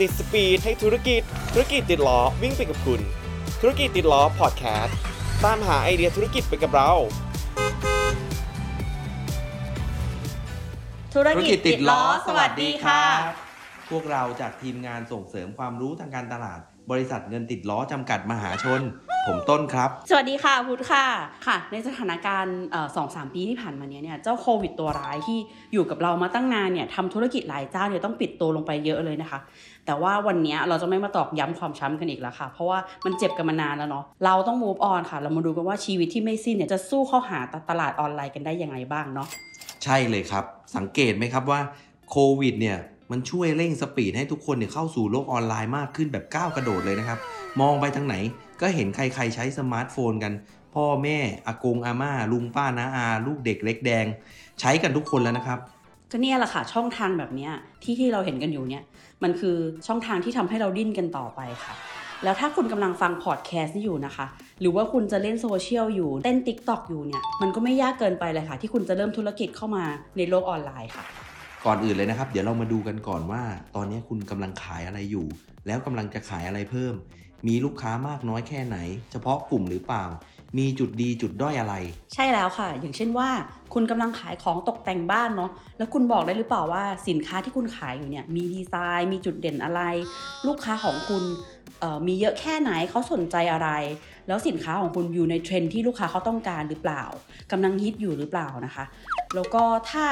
ติดสปีดให้ธุรกิจ ธุรกิจติดล้อวิ่งไปกับคุณ ธุรกิจติดล้อพอดแคสต์ตามหาไอเดียธุรกิจไปกับเรา ธุรกิจติดล้อ สวัสดีค่ะ พวกเราจากทีมงานส่งเสริมความรู้ทางการตลาด บริษัทเงินติดล้อจำกัดมหาชน ผมต้นครับ สวัสดีค่ะพุทธค่ะค่ะ ในสถานการณ์สองสามปีที่ผ่านมาเนี้ยเนี่ยเจ้าโควิดตัวร้ายที่อยู่กับเรามาตั้งนานเนี่ยทำธุรกิจหลายเจ้าเนี่ยต้องปิดตัวลงไปเยอะเลยนะคะ แต่ว่าวันเนี้ยเราจะไม่มาตอกย้ำความช้ำกันอีกแล้วค่ะ เพราะว่ามันเจ็บกันมานานแล้วเนาะเราต้อง move on ค่ะ เรามาดูกันว่าชีวิตที่ไม่สิ้นเนี่ยจะสู้เข้าหาตลาดออนไลน์กันได้ยังไงบ้างเนาะใช่เลยครับ สังเกตไหมครับว่าโควิดเนี่ยมันช่วยเร่ง speed ให้ทุกคนเนี่ยเข้าสู่โลกออนไลน์มากขึ้นแบบก้าวกระโดดเลยนะครับ มองไปทางไหน ก็เห็นใครๆใช้สมาร์ทโฟนกัน พ่อแม่อากงอาม่า ลุงป้าน้าอา ลูกเด็กเล็กแดง ใช้กันทุกคนแล้วนะครับ ก็เนี่ยแหละค่ะช่องทางแบบเนี้ยที่ที่เราเห็นกันอยู่เนี่ย มันคือช่องทางที่ทำให้เราดิ้นกันต่อไปค่ะแล้วถ้าคุณกำลังฟังพอดแคสต์นี่อยู่นะคะ หรือว่าคุณจะเล่นโซเชียลอยู่เต้น t ิ k t o k อยู่เนี่ย มันก็ไม่ยากเกินไปเลยค่ะ ที่คุณจะเริ่มธุรกิจเข้ามาในโลกออนไลน์ค่ะ ก่อนอื่นเลยนะครับ เดี๋ยวเรามาดูกันก่อนว่า ตอนนี้คุณกำลังขายอะไรอยู่ แล้วกำลังจะขายอะไรเพิ่ม มีลูกค้ามากน้อยแค่ไหน เฉพาะกลุ่มหรือเปล่า มีจุดดีจุดด้อยอะไร ใช่แล้วค่ะ อย่างเช่นว่า คุณกำลังขายของตกแต่งบ้านเนาะแล้วคุณบอกได้หรือเปล่าว่าสินค้าที่คุณขายอยู่เนี่ยมีดีไซน์ มีจุดเด่นอะไร ลูกค้าของคุณมีเยอะแค่ไหนเขาสนใจอะไร แล้วสินค้าของคุณอยู่ในเทรนที่ลูกค้าเขาต้องการหรือเปล่ากำลังฮิตอยู่หรือเปล่านะคะ แล้วก็ถ้า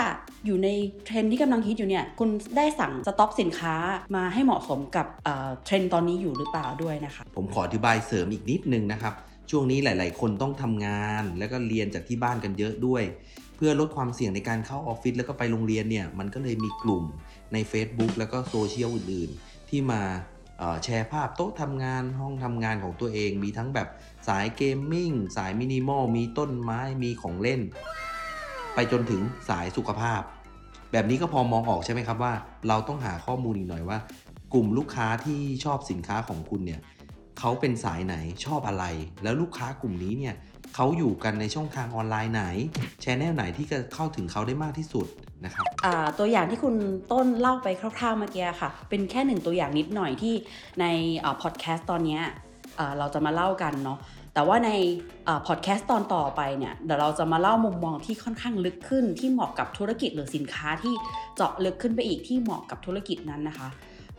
อยู่ในเทรนที่กำลังฮิตอยู่เนี่ยคุณได้สั่งสต็อกสินค้ามาให้เหมาะสมกับเทรนตอนนี้อยู่หรือเปล่าด้วยนะคะ ผมขออธิบายเสริมอีกนิดนึงนะครับ ช่วงนี้หลาย ๆ คนต้องทำงาน แล้วก็เรียนจากที่บ้านกันเยอะด้วย เพื่อลดความเสี่ยงในการเข้าออฟฟิศแล้วก็ไปโรงเรียนเนี่ยมันก็เลยมีกลุ่มใน Facebook แล้วก็โซเชียลอื่น ๆ ที่มาแชร์ภาพโต๊ะทำงานห้องทำงานของตัวเอง มีทั้งแบบสาย gaming สายมินิมอลมีต้นไม้มีของเล่น ไปจนถึงสายสุขภาพ แบบนี้ก็พอมองออกใช่ไหมครับว่า เราต้องหาข้อมูลอีกหน่อยว่า กลุ่มลูกค้าที่ชอบสินค้าของคุณเนี่ยเขาเป็นสายไหนชอบอะไร แล้วลูกค้ากลุ่มนี้เนี่ยเขาอยู่กันในช่องทางออนไลน์ไหนแชนแนลไหนที่จะเข้าถึงเขาได้มากที่สุดนะครับตัวอย่างที่คุณต้นเล่าไปคร่าวๆเมื่อกี้ค่ะ เป็นแค่หนึ่งตัวอย่างนิดหน่อยที่ในพอดแคสต์ตอนนี้เราจะมาเล่ากันเนาะ แต่ว่าในพอดแคสต์ตอนต่อไปเนี่ยเดี๋ยวเราจะมาเล่ามุมมองที่ค่อนข้างลึกขึ้นที่เหมาะกับธุรกิจหรือสินค้าที่เจาะลึกขึ้นไปอีกที่เหมาะกับธุรกิจนั้นนะคะ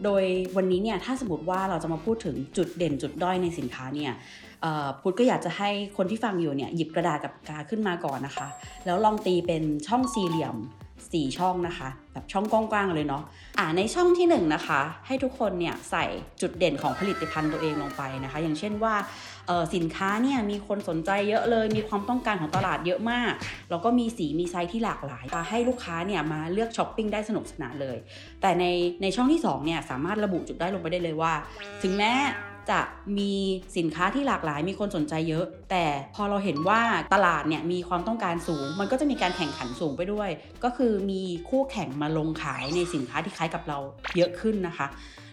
โดยวันนี้เนี่ยถ้าสมมติว่าเราจะมาพูดถึงจุดเด่นจุดด้อยในสินค้าเนี่ยพุทธก็อยากจะให้คนที่ฟังอยู่เนี่ยหยิบกระดาษกับกาขึ้นมาก่อนนะคะ แล้วลองตีเป็นช่องสี่เหลี่ยม4ช่องนะคะ แบบช่องกว้างๆเลยเนาะอ่าในช่องที่1นงนะคะ ให้ทุกคนเนี่ยใส่จุดเด่นของผลิตภัณฑ์ตัวเองลงไปนะคะ อย่างเช่นว่า สินค้าเนี่ยมีคนสนใจเยอะเลย มีความต้องการของตลาดเยอะมาก แล้วก็มีสีมีไซส์ที่หลากหลายให้ลูกค้าเนี่ยมาเลือกช้อปปิ้งได้สนุกสนานเลย แต่ในในช่องที่2เนี่ยสามารถระบุจุดด้อยลงไปได้เลยว่า ถึงแม้ จะมีสินค้าที่หลากหลายมีคนสนใจเยอะ แต่พอเราเห็นว่าตลาดเนี่ยมีความต้องการสูง มันก็จะมีการแข่งขันสูงไปด้วย ก็คือมีคู่แข่งมาลงขายในสินค้าที่คล้ายกับเราเยอะขึ้นนะคะ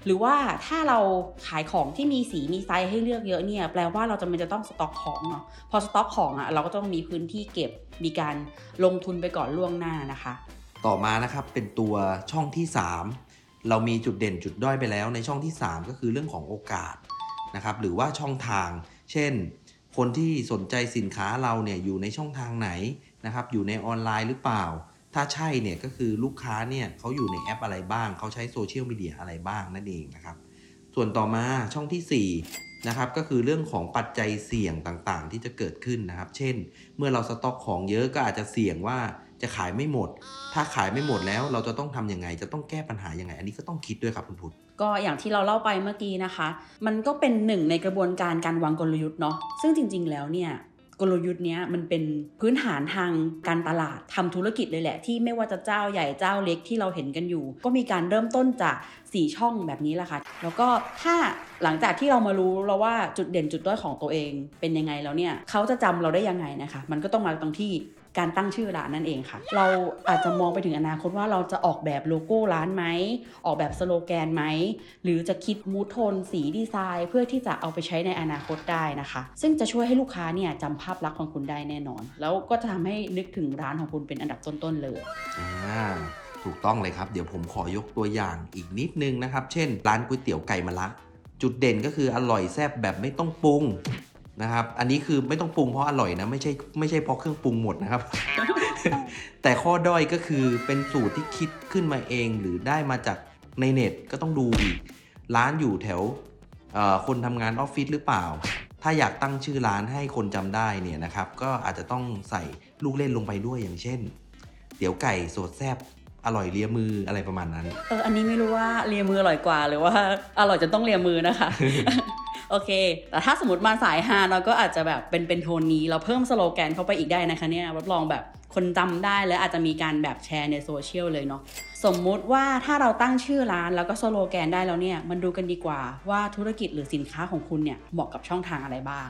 หรือว่าถ้าเราขายของที่มีสีมีไซส์ให้เลือกเยอะเนี่ยแปลว่าเราจะมันจะต้องสต็อกของเนาะพอสต็อกของอะ่ะเราก็ต้องมีพื้นที่เก็บมีการลงทุนไปก่อนล่วงหน้านะคะ ต่อมานะครับเป็นตัวช่องที่ 3 เรามีจุดเด่นจุดด้อยไปแล้วในช่องที่ 3 ก็คือเรื่องของโอกาส นะครับหรือว่าช่องทาง เช่น คนที่สนใจสินค้าเราเนี่ยอยู่ในช่องทางไหนนะครับอยู่ในออนไลน์หรือเปล่า ถ้าใช่เนี่ยก็คือลูกค้าเนี่ยเขาอยู่ในแอปอะไรบ้าง เขาใช้โซเชียลมีเดียอะไรบ้างนั่นเองนะครับส่วนต่อมาช่องที่4นะครับก็คือเรื่องของปัจจัยเสี่ยงต่างๆ ที่จะเกิดขึ้นนะครับ เช่น เมื่อเราสต็อกของเยอะก็อาจจะเสี่ยงว่า จะขายไม่หมด ถ้าขายไม่หมดแล้วเราจะต้องทำยังไง จะต้องแก้ปัญหายังไง อันนี้ก็ต้องคิดด้วยครับคุณพุทธก็อย่างที่เราเล่าไปเมื่อกี้นะคะ มันก็เป็นหนึ่งในกระบวนการการวางกลยุทธ์เนาะซึ่งจริง ๆ แล้วเนี่ยกลยุทธ์เนี้ยมันเป็นพื้นฐานทางการตลาดทำธุรกิจเลยแหละ ที่ไม่ว่าจะเจ้าใหญ่เจ้าเล็กที่เราเห็นกันอยู่ ก็มีการเริ่มต้นจาก4ช่องแบบนี้แหละค่ะ แล้วก็ถ้าหลังจากที่เรามารู้แล้วว่าจุดเด่นจุดด้อยของตัวเองเป็นยังไงแล้วเนี่ยเขาจะจำเราได้ยังไงนะคะ มันก็ต้องมาตรงที่ การตั้งชื่อร้านนั่นเองค่ะ เราอาจจะมองไปถึงอนาคตว่าเราจะออกแบบโลโก้ร้านไหม ออกแบบสโลแกนไหม หรือจะคิดมูทโทนสีดีไซน์ เพื่อที่จะเอาไปใช้ในอนาคตได้นะคะ ซึ่งจะช่วยให้ลูกค้าเนี่ยจำภาพลักษณ์ของคุณได้แน่นอน แล้วก็จะทำให้นึกถึงร้านของคุณเป็นอันดับต้นๆเลยอ่าถูกต้องเลยครับ เดี๋ยวผมขอยกตัวอย่างอีกนิดนึงนะครับ เช่น ร้านก๋วยเตี๋ยวไก่มะละ จุดเด่นก็คืออร่อยแซ่บแบบไม่ต้องปรุง นะครับ อันนี้คือไม่ต้องปรุงเพราะอร่อยนะไม่ใช่ไม่ใช่เพราะเครื่องปรุงหมดนะครับ แต่ข้อด้อยก็คือเป็นสูตรที่คิดขึ้นมาเองหรือได้มาจากในเน็ตก็ต้องดูอีกร้านอยู่แถวเอ่อคนทำงานออฟฟิศหรือเปล่า ถ้าอยากตั้งชื่อร้านให้คนจำได้เนี่ยนะครับ ก็อาจจะต้องใส่ลูกเล่นลงไปด้วยอย่างเช่น เตี๋ยวไก่สดแซ่บอร่อยเลียมืออะไรประมาณนั้น เออ อันนี้ไม่รู้ว่าเลียมืออร่อยกว่า หรือว่าอร่อยจนต้องเลียมือนะคะ โอเค แต่ถ้าสมมติมาสายฮาเราก็อาจจะแบบเป็นเป็นโทนนี้ เราเพิ่มสโลแกนเข้าไปอีกได้นะคะเนี่ยรับรองแบบคนจำได้และอาจจะมีการแบบแชร์ในโซเชียลเลยเนาะสมมุติว่าถ้าเราตั้งชื่อร้านแล้วก็สโลแกนได้แล้วเนี่ยมันดูกันดีกว่าว่าธุรกิจหรือสินค้าของคุณเนี่ยเหมาะกับช่องทางอะไรบ้าง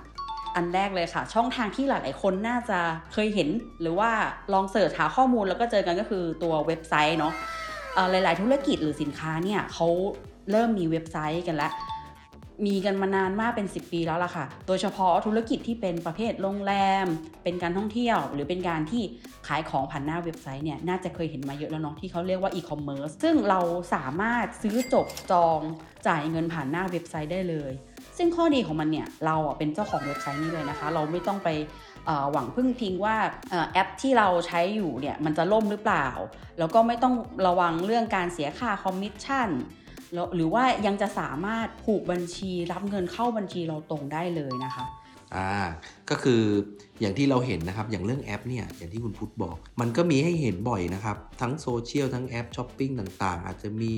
อันแรกเลยค่ะ ช่องทางที่หลาย ๆ คนน่าจะเคยเห็น หรือว่าลองเสิร์ชหาข้อมูลแล้วก็เจอกันก็คือตัวเว็บไซต์เนาะหลาย ๆ ธุรกิจหรือสินค้าเนี่ยเขาเริ่มมีเว็บไซต์กันแล้ว มีกันมานานมากเป็น 10 ปีแล้วล่ะค่ะ โดยเฉพาะธุรกิจที่เป็นประเภทโรงแรม เป็นการท่องเที่ยว หรือเป็นการที่ขายของผ่านหน้าเว็บไซต์เนี่ย น่าจะเคยเห็นมาเยอะแล้วเนาะที่เขาเรียกว่าอีคอมเมิร์ซ ซึ่งเราสามารถซื้อจบจองจ่ายเงินผ่านหน้าเว็บไซต์ได้เลย ซึ่งข้อดีของมันเนี่ย เราเป็นเจ้าของเว็บไซต์นี้เลยนะคะ เราไม่ต้องไปหวังพึ่งพิงว่าแอปที่เราใช้อยู่เนี่ยมันจะล่มหรือเปล่า แล้วก็ไม่ต้องระวังเรื่องการเสียค่าคอมมิชชั่น แล้วหรือว่ายังจะสามารถผูกบัญชีรับเงินเข้าบัญชีเราตรงได้เลยนะคะอ่าก็คืออย่างที่เราเห็นนะครับอย่างเรื่องแอปเนี่ยอย่างที่คุณพุทธบอก มันก็มีให้เห็นบ่อยนะครับ ทั้งโซเชียลทั้งแอปช้อปปิ้งต่างๆ อาจจะมี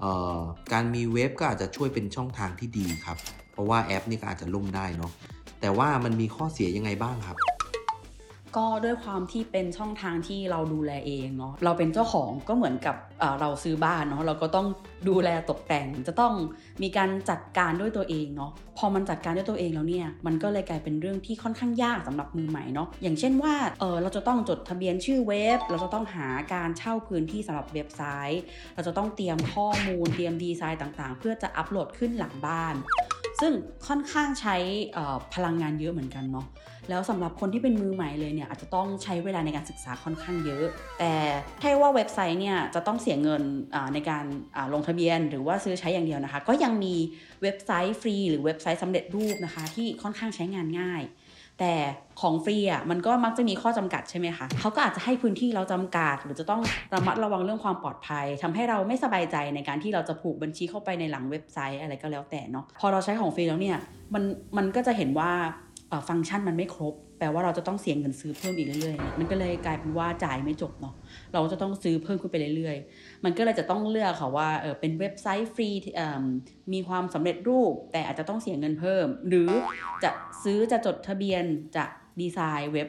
เอ่อการมีเว็บก็อาจจะช่วยเป็นช่องทางที่ดีครับ เพราะว่าแอปนี่ก็อาจจะล่มได้เนาะแต่ว่ามันมีข้อเสียยังไงบ้างครับ ก็ด้วยความที่เป็นช่องทางที่เราดูแลเองเนาะเราเป็นเจ้าของก็เหมือนกับเราซื้อบ้านเนาะเราก็ต้องดูแลตกแต่งจะต้องมีการจัดการด้วยตัวเองเนาะพอมันจัดการด้วยตัวเองแล้วเนี่ยมันก็เลยกลายเป็นเรื่องที่ค่อนข้างยากสำหรับมือใหม่เนาะอย่างเช่นว่าเออเราจะต้องจดทะเบียนชื่อเว็บ เราจะต้องหาการเช่าพื้นที่สำหรับเว็บไซต์ เราจะต้องเตรียมข้อมูลเตรียมดีไซน์ต่างๆ เพื่อจะอัปโหลดขึ้นหลังบ้าน ซึ่งค่อนข้างใช้พลังงานเยอะเหมือนกันเนาะแล้วสำหรับคนที่เป็นมือใหม่เลยเนี่ยอาจจะต้องใช้เวลาในการศึกษาค่อนข้างเยอะ แต่ถ้าว่าเว็บไซต์เนี่ยจะต้องเสียเงินในการลงทะเบียน หรือว่าซื้อใช้อย่างเดียวนะคะ ก็ยังมีเว็บไซต์ฟรี หรือเว็บไซต์สำเร็จรูปนะคะ ที่ค่อนข้างใช้งานง่าย แต่ของฟรีอะมันก็มักจะมีข้อจำกัดใช่ไหมคะเขาก็อาจจะให้พื้นที่เราจำกัด หรือจะต้องระมัดระวังเรื่องความปลอดภัยทำให้เราไม่สบายใจในการที่เราจะผูกบัญชีเข้าไปในหลังเว็บไซต์อะไรก็แล้วแต่เนาะพอเราใช้ของฟรีแล้วเนี่ยมันมันก็จะเห็นว่าฟังก์ชันมันไม่ครบ แปลว่าเราจะต้องเสียเงินซื้อเพิ่มอีกเรื่อยๆ มันก็เลยกลายเป็นว่าจ่ายไม่จบเนาะ เราจะต้องซื้อเพิ่มขึ้นไปเรื่อยๆ มันก็เลยจะต้องเลือกค่ะว่าเออเป็นเว็บไซต์ฟรีเอิ่มมีความสำเร็จรูป แต่อาจจะต้องเสียเงินเพิ่ม หรือจะซื้อจะจดทะเบียนจะดีไซน์เว็บ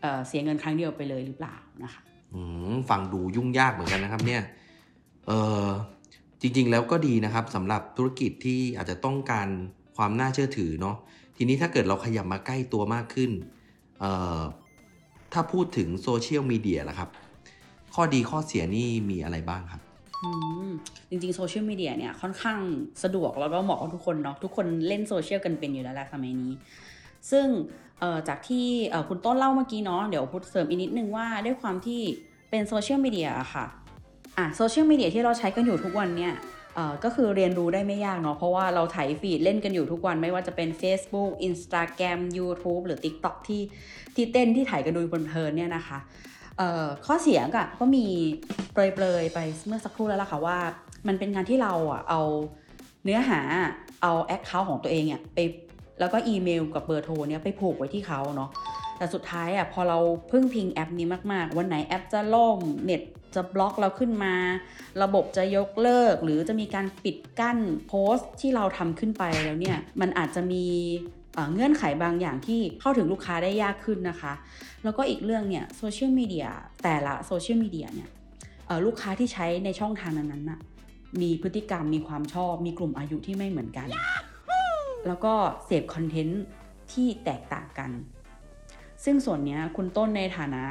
เอ่อเสียเงินครั้งเดียวไปเลยหรือเปล่านะคะอืมฟังดูยุ่งยากเหมือนกันนะครับเนี่ยเออจริงๆแล้วก็ดีนะครับสำหรับธุรกิจที่อาจจะต้องการความน่าเชื่อถือเนาะ ทีนี้ถ้าเกิดเราขยับมาใกล้ตัวมากขึ้น ถ้าพูดถึงโซเชียลมีเดียล่ะครับ ข้อดีข้อเสียนี่มีอะไรบ้างครับจริงๆโซเชียลมีเดียเนี่ยค่อนข้างสะดวกแล้วก็เหมาะกับทุกคนเนาะทุกคนเล่นโซเชียลกันเป็นอยู่แล้วแหละสมัยนี้ ซึ่งจากที่คุณต้นเล่าเมื่อกี้เนาะเดี๋ยวพูดเสริมอีกนิดนึงว่าด้วยความที่เป็นโซเชียลมีเดียอะค่ะอะโซเชียลมีเดียที่เราใช้กันอยู่ทุกวันเนี่ย ก็คือเรียนรู้ได้ไม่ยากเนาะเพราะว่าเราไถ feed เล่นกันอยู่ทุกวันไม่ว่าจะเป็น Facebook Instagram YouTube หรือ TikTok ที่ที่เต้นที่ถ่ายกันดูบนเพลินเนี่ยนะคะข้อเสียก็ก็มีเปรยๆไปเมื่อสักครู่แล้วล่ะค่ะว่า มันเป็นงานที่เราอะเอาเนื้อหาเอาแอคเคาท์ของตัวเองอะไปแล้วก็อีเมลกับเบอร์โทรเนี่ยไปผูกไว้ที่เขาเนาะ แต่สุดท้ายอะพอเราพึ่งพิงแอปนี้มากๆ วันไหนแอปจะล่มเน็ตจะบล็อกเราขึ้นมา ระบบจะยกเลิก หรือจะมีการปิดกั้นโพสต์ที่เราทำขึ้นไปแล้วเนี่ยมันอาจจะมีเงื่อนไขบางอย่างที่เข้าถึงลูกค้าได้ยากขึ้นนะคะ แล้วก็อีกเรื่องเนี่ยโซเชียลมีเดียแต่ละโซเชียลมีเดียเนี่ยลูกค้าที่ใช้ในช่องทางนั้นๆน่ะมีพฤติกรรมมีความชอบ มีกลุ่มอายุที่ไม่เหมือนกัน แล้วก็เสพ content ที่แตกต่างกัน ซึ่งส่วนนี้คุณต้นในฐานะ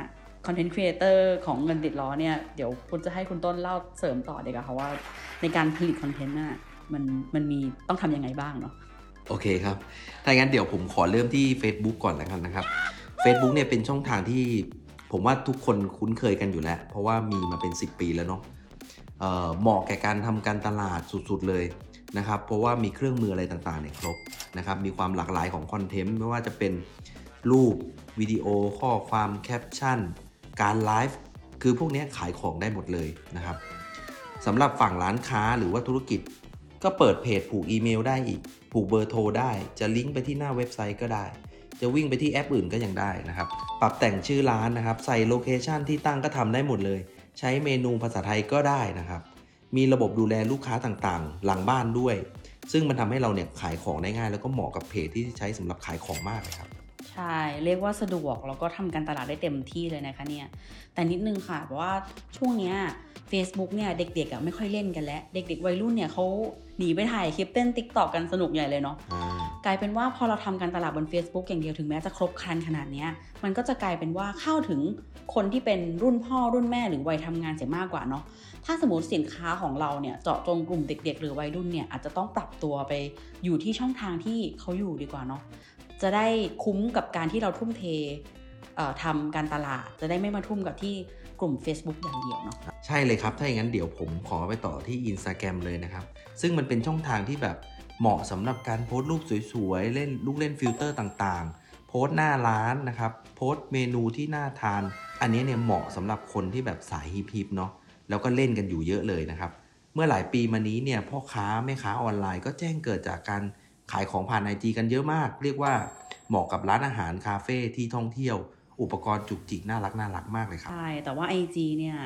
content creator ของเงินติดล้อเนี่ย เดี๋ยวคุณจะให้คุณต้นเล่าเสริมต่อดีกว่าค่ะว่าในการผลิต content น่ะมันมันมีต้องทำยังไงบ้างเนาะโอเคครับ ถ้างั้นเดี๋ยวผมขอเริ่มที่ Facebook ก่อนแล้วกันนะครับ Facebook เนี่ยเป็นช่องทางที่ผมว่าทุกคนคุ้นเคยกันอยู่แล้ว เพราะว่ามีมาเป็น 10 ปีแล้วเนาะเอ่อเหมาะแก่การทำการตลาดสุดๆเลยนะครับ เพราะว่ามีเครื่องมืออะไรต่างๆเนี่ยครบนะครับ มีความหลากหลายของคอนเทนต์ไม่ว่าจะเป็น รูปวิดีโอข้อความแคปชั่น การไลฟ์คือพวกนี้ขายของได้หมดเลยนะครับสำหรับฝั่งร้านค้าหรือว่าธุรกิจ ก็เปิดเพจผูกอีเมลได้อีก ผูกเบอร์โทรได้ จะลิงก์ไปที่หน้าเว็บไซต์ก็ได้ จะวิ่งไปที่แอปอื่นก็ยังได้นะครับ ปรับแต่งชื่อร้านนะครับ ใส่โลเคชันที่ตั้งก็ทำได้หมดเลย ใช้เมนูภาษาไทยก็ได้นะครับ มีระบบดูแลลูกค้าต่างๆ หลังบ้านด้วย ซึ่งมันทำให้เราเนี่ยขายของได้ง่าย แล้วก็เหมาะกับเพจที่ใช้สำหรับขายของมากเลยครับ ใช่ เรียกว่าสะดวกแล้วก็ทำการตลาดได้เต็มที่เลยนะคะเนี่ย แต่นิดนึงค่ะ เพราะว่าช่วงเนี้ย Facebook เนี่ยเด็กๆอะไม่ค่อยเล่นกันแล้ว เด็ก ๆ วัยรุ่นเนี่ยเขาหนีไปถ่ายคลิปเต้น t ิ k t o k กันสนุกใหญ่เลยเนาะอ่ากลายเป็นว่าพอเราทำการตลาดบน Facebook อย่างเดียวถึงแม้จะครบครันขนาดเนี้ย มันก็จะกลายเป็นว่าเข้าถึงคนที่เป็นรุ่นพ่อรุ่นแม่หรือวัยทำงานเสียมากกว่าเนาะ ถ้าสมมติสินค้าของเราเนี่ยเจาะจงกลุ่มเด็ก ๆ หรือวัยรุ่นเนี่ยอาจจะต้องปรับตัวไปอยู่ที่ช่องทางที่เขาอยู่ดีกว่าเนาะ จะได้คุ้มกับการที่เราทุ่มเททำการตลาด จะได้ไม่มาทุ่มกับที่กลุ่ม Facebook อย่างเดียวเนาะใช่เลยครับ ถ้าอย่างนั้นเดี๋ยวผมขอไปต่อที่ Instagram เลยนะครับ ซึ่งมันเป็นช่องทางที่แบบเหมาะสำหรับการโพสต์รูปสวยๆ เล่นลูกเล่นฟิลเตอร์ต่างๆ โพสต์หน้าร้านนะครับ โพสต์เมนูที่น่าทาน อันนี้เนี่ยเหมาะสำหรับคนที่แบบสาย hip ๆเนาะแล้วก็เล่นกันอยู่เยอะเลยนะครับ เมื่อหลายปีมานี้เนี่ยพ่อค้าแม่ค้าออนไลน์ก็แจ้งเกิดจากการ ขายของผ่าน IG กันเยอะมาก เรียกว่าเหมาะกับร้านอาหารคาเฟ่ที่ท่องเที่ยว อุปกรณ์จุกจิกน่ารักน่ารักมากเลยครับ ใช่ แต่ว่า IG เนี่ย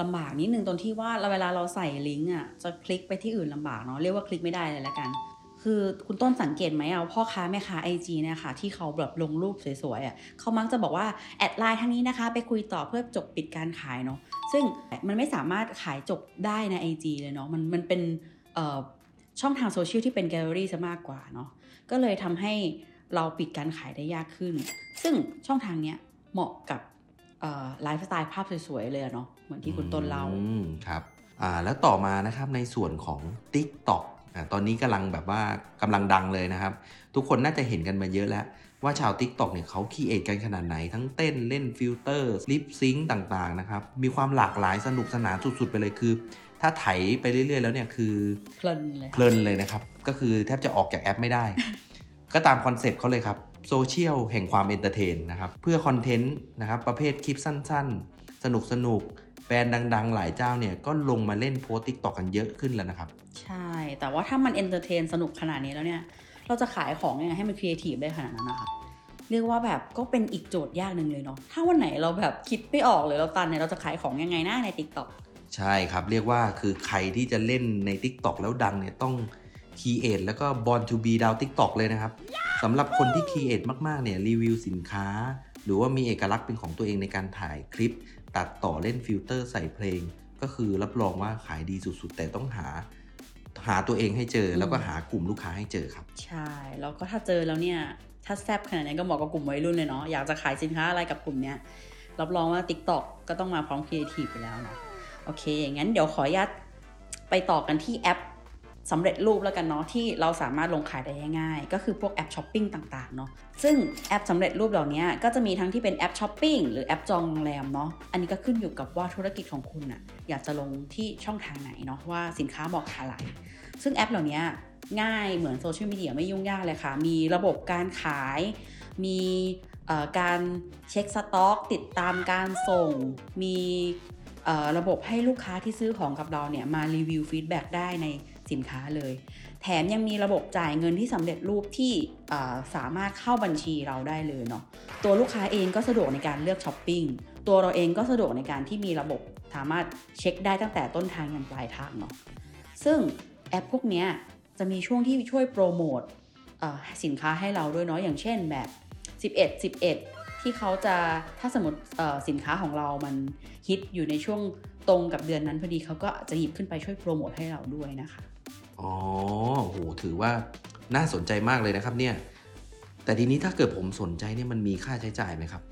ลำบากนิดนึงตรงที่ว่าเราเวลาเราใส่ลิงก์อะจะคลิกไปที่อื่นลำบากเนาะเรียกว่าคลิกไม่ได้เลยละกัน คือคุณต้นสังเกตไหมอะพ่อค้าแม่ค้า IG เนี่ยค่ะที่เขาแบบลงรูปสวยๆอะเขามักจะบอกว่า add LINE ทางนี้นะคะ ไปคุยต่อเพื่อจบปิดการขายเนาะซึ่งมันไม่สามารถขายจบได้ใน IG เลยเนาะมันมันเป็นเอ่อ ช่องทางโซเชียลที่เป็นแกลเลอรี่ซะมากกว่าเนาะก็เลยทำให้เราปิดการขายได้ยากขึ้น ซึ่งช่องทางเนี้ยเหมาะกับไลฟ์สไตล์ภาพสวยๆเลยเนาะเหมือนที่คุณต้นเล่าครับอ่าแล้วต่อมานะครับในส่วนของ TikTok อ่าตอนนี้กำลังแบบว่ากำลังดังเลยนะครับ ทุกคนน่าจะเห็นกันมาเยอะแล้ว ว่าชาว TikTok เนี่ยเขา create กันขนาดไหน ทั้งเต้นเล่นฟิลเตอร์ลิปซิงค์ต่างๆนะครับ มีความหลากหลายสนุกสนานสุดๆ ไปเลยคือ ถ้าไถไปเรื่อย ๆ แล้วเนี่ยคือเพลินเลยเพลินเลยนะครับ ก็คือแทบจะออกจากแอปไม่ได้ ก็ตามคอนเซปต์เขาเลยครับโซเชียลแห่งความ entertain นะครับ เพื่อคอนเทนต์นะครับประเภทคลิปสั้น ๆ สนุกสนุกๆแบรนด์ดัง ๆ หลายเจ้าเนี่ยก็ลงมาเล่นโพสต์ TikTok กันเยอะขึ้นแล้วนะครับ ใช่ แต่ว่าถ้ามัน entertain สนุกขนาดนี้แล้วเนี่ย เราจะขายของยังไงให้มันครีเอทีฟได้ขนาดนั้นนะคะเรียกว่าแบบก็เป็นอีกโจทย์ยากหนึ่งเลยเนาะถ้าวันไหนเราแบบคิดไม่ออกเลยเราตันเนี่ยเราจะขายของยังไงหน้าใน TikTok ใช่ครับ เรียกว่าคือใครที่จะเล่นใน TikTok แล้วดังเนี่ยต้อง Create แล้วก็ Born to be ดาว TikTok เลยนะครับสำหรับคนที่ Create มากๆเนี่ยรีวิวสินค้า หรือว่ามีเอกลักษณ์เป็นของตัวเองในการถ่ายคลิป ตัดต่อเล่นฟิลเตอร์ใส่เพลง ก็คือรับรองว่าขายดีสุดๆ แต่ต้องหาหาตัวเองให้เจอแล้วก็หากลุ่มลูกค้าให้เจอครับ ใช่ แล้วก็ถ้าเจอแล้วเนี่ยถ้าแซบขนาดนี้ก็เหมาะกับกลุ่มวัยรุ่นเลยเนาะอยากจะขายสินค้าอะไรกับกลุ่มเนี้ยรับรองว่า TikTok ก็ต้องมาพร้อมครีเอทีฟไปแล้วเนาะ โอเค งั้นเดี๋ยวขออนุญาตไปต่อกันที่แอปสำเร็จรูปแล้วกันเนาะที่เราสามารถลงขายได้ง่ายๆ ก็คือพวกแอปช้อปปิ้งต่างๆเนาะซึ่งแอปสำเร็จรูปเหล่านี้ก็จะมีทั้งที่เป็นแอปช้อปปิ้งหรือแอปจองโรงแรมเนาะอันนี้ก็ขึ้นอยู่กับว่าธุรกิจของคุณอะอยากจะลงที่ช่องทางไหนเนาะว่าสินค้าบอกอะไรซึ่งแอปเหล่านี้ง่ายเหมือนโซเชียลมีเดียไม่ยุ่งยากเลยค่ะ มีระบบการขาย มีการเช็คสต็อก ติดตามการส่ง มี ระบบให้ลูกค้าที่ซื้อของกับเราเนี่ยมารีวิว feedback ได้ในสินค้าเลย แถมยังมีระบบจ่ายเงินที่สำเร็จรูปที่สามารถเข้าบัญชีเราได้เลยเนาะตัวลูกค้าเองก็สะดวกในการเลือกช้อปปิ้งตัวเราเองก็สะดวกในการที่มีระบบสามารถเช็คได้ตั้งแต่ต้นทางยันปลายทางเนาะซึ่งแอปพวกนี้จะมีช่วงที่ช่วยโปรโมทสินค้าให้เราด้วยเนาะอย่างเช่นแบบ 11 11 ที่เขาจะถ้าสมมติสินค้าของเรามันฮิตอยู่ในช่วงตรงกับเดือนนั้นพอดีเขาก็จะหยิบขึ้นไปช่วยโปรโมทให้เราด้วยนะคะ อ๋อโหถือว่าน่าสนใจมากเลยนะครับเนี่ย แต่ทีนี้ถ้าเกิดผมสนใจเนี่ยมันมีค่าใช้จ่ายไหมครับ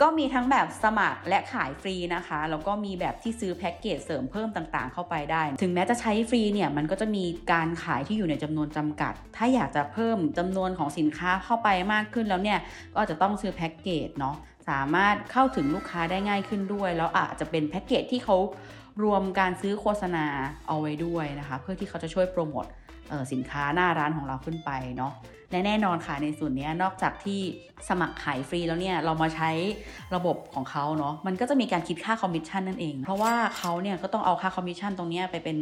ก็มีทั้งแบบสมัครและขายฟรีนะคะ แล้วก็มีแบบที่ซื้อแพ็กเกจเสริมเพิ่มต่างๆ เข้าไปได้ ถึงแม้จะใช้ฟรีเนี่ย มันก็จะมีการขายที่อยู่ในจำนวนจำกัด ถ้าอยากจะเพิ่มจำนวนของสินค้าเข้าไปมากขึ้นแล้วเนี่ย ก็จะต้องซื้อแพ็กเกจเนาะ สามารถเข้าถึงลูกค้าได้ง่ายขึ้นด้วย แล้วอาจจะเป็นแพ็กเกจที่เขารวมการซื้อโฆษณาเอาไว้ด้วยนะคะ เพื่อที่เขาจะช่วยโปรโมทสินค้าหน้าร้านของเราขึ้นไปเนาะ และแน่นอนค่ะในส่วนนี้นอกจากที่สมัครขายฟรีแล้วเนี่ยเรามาใช้ระบบของเขาเนาะมันก็จะมีการคิดค่าคอมมิชชั่นนั่นเอง เพราะว่าเขาเนี่ยก็ต้องเอาค่าคอมมิชชั่นตรงนี้ไปเป็น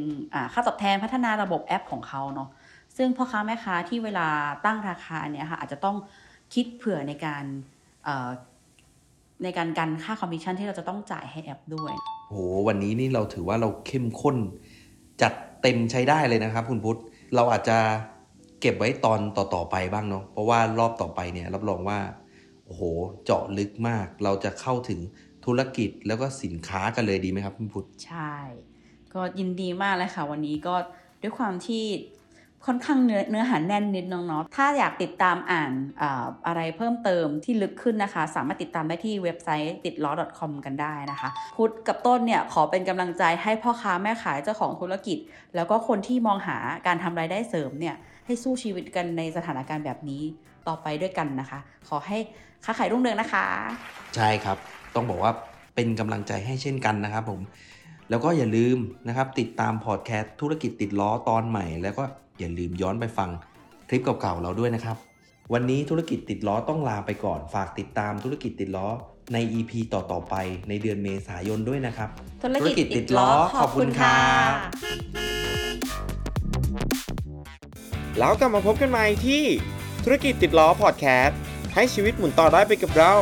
ค่าตอบแทนพัฒนาระบบแอปของเขาเนาะซึ่งพ่อค้าแม่ค้าที่เวลาตั้งราคาเนี่ยค่ะอาจจะต้องคิดเผื่อในการในการกันค่าคอมมิชชั่นที่เราจะต้องจ่ายให้แอปด้วยโหวันนี้นี่เราถือว่าเราเข้มข้น จัดเต็มใช้ได้เลยนะครับคุณพุทธเราอาจจะ เก็บไว้ตอนต่อๆไปบ้างเนาะเพราะว่ารอบต่อไปเนี่ยรับรองว่าโอ้โหเจาะลึกมาก เราจะเข้าถึงธุรกิจแล้วก็สินค้ากันเลยดีไหมครับคุณพุทธใช่ ก็ยินดีมากเลยค่ะ วันนี้ก็ด้วยความที่ค่อนข้างเนื้อเนื้อหาแน่นนิดนึงเนาะถ้าอยากติดตามอ่านออะไรเพิ่มเติมที่ลึกขึ้นนะคะ สามารถติดตามได้ที่เว็บไซต์ติดล้อ .com กันได้นะคะ พุทธกับต้นเนี่ยขอเป็นกำลังใจให้พ่อค้าแม่ขายเจ้าของธุรกิจ แล้วก็คนที่มองหาการทำรายได้เสริมเนี่ย ให้สู้ชีวิตกันในสถานการณ์แบบนี้ต่อไปด้วยกันนะคะ ขอให้ค้าขายรุ่งเรืองนะคะ ใช่ครับ ต้องบอกว่าเป็นกำลังใจให้เช่นกันนะครับผม แล้วก็อย่าลืมนะครับ ติดตามพอดแคสต์ธุรกิจติดล้อตอนใหม่ แล้วก็อย่าลืมย้อนไปฟังคลิปเก่าๆเราด้วยนะครับ วันนี้ธุรกิจติดล้อต้องลาไปก่อน ฝากติดตามธุรกิจติดล้อใน EP ต่อๆไปในเดือนเมษายนด้วยนะครับ ธุรกิจติดล้อขอบคุณค่ะ แล้วกลับมาพบกันใหม่ที่ธุรกิจติดล้อพอดแคสต์ให้ชีวิตหมุนต่อได้ไปกับเรา